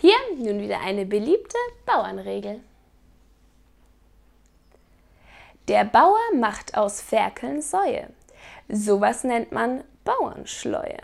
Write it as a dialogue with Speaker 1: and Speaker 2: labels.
Speaker 1: Hier nun wieder eine beliebte Bauernregel. Der Bauer macht aus Ferkeln Säue. Sowas nennt man Bauernschleue.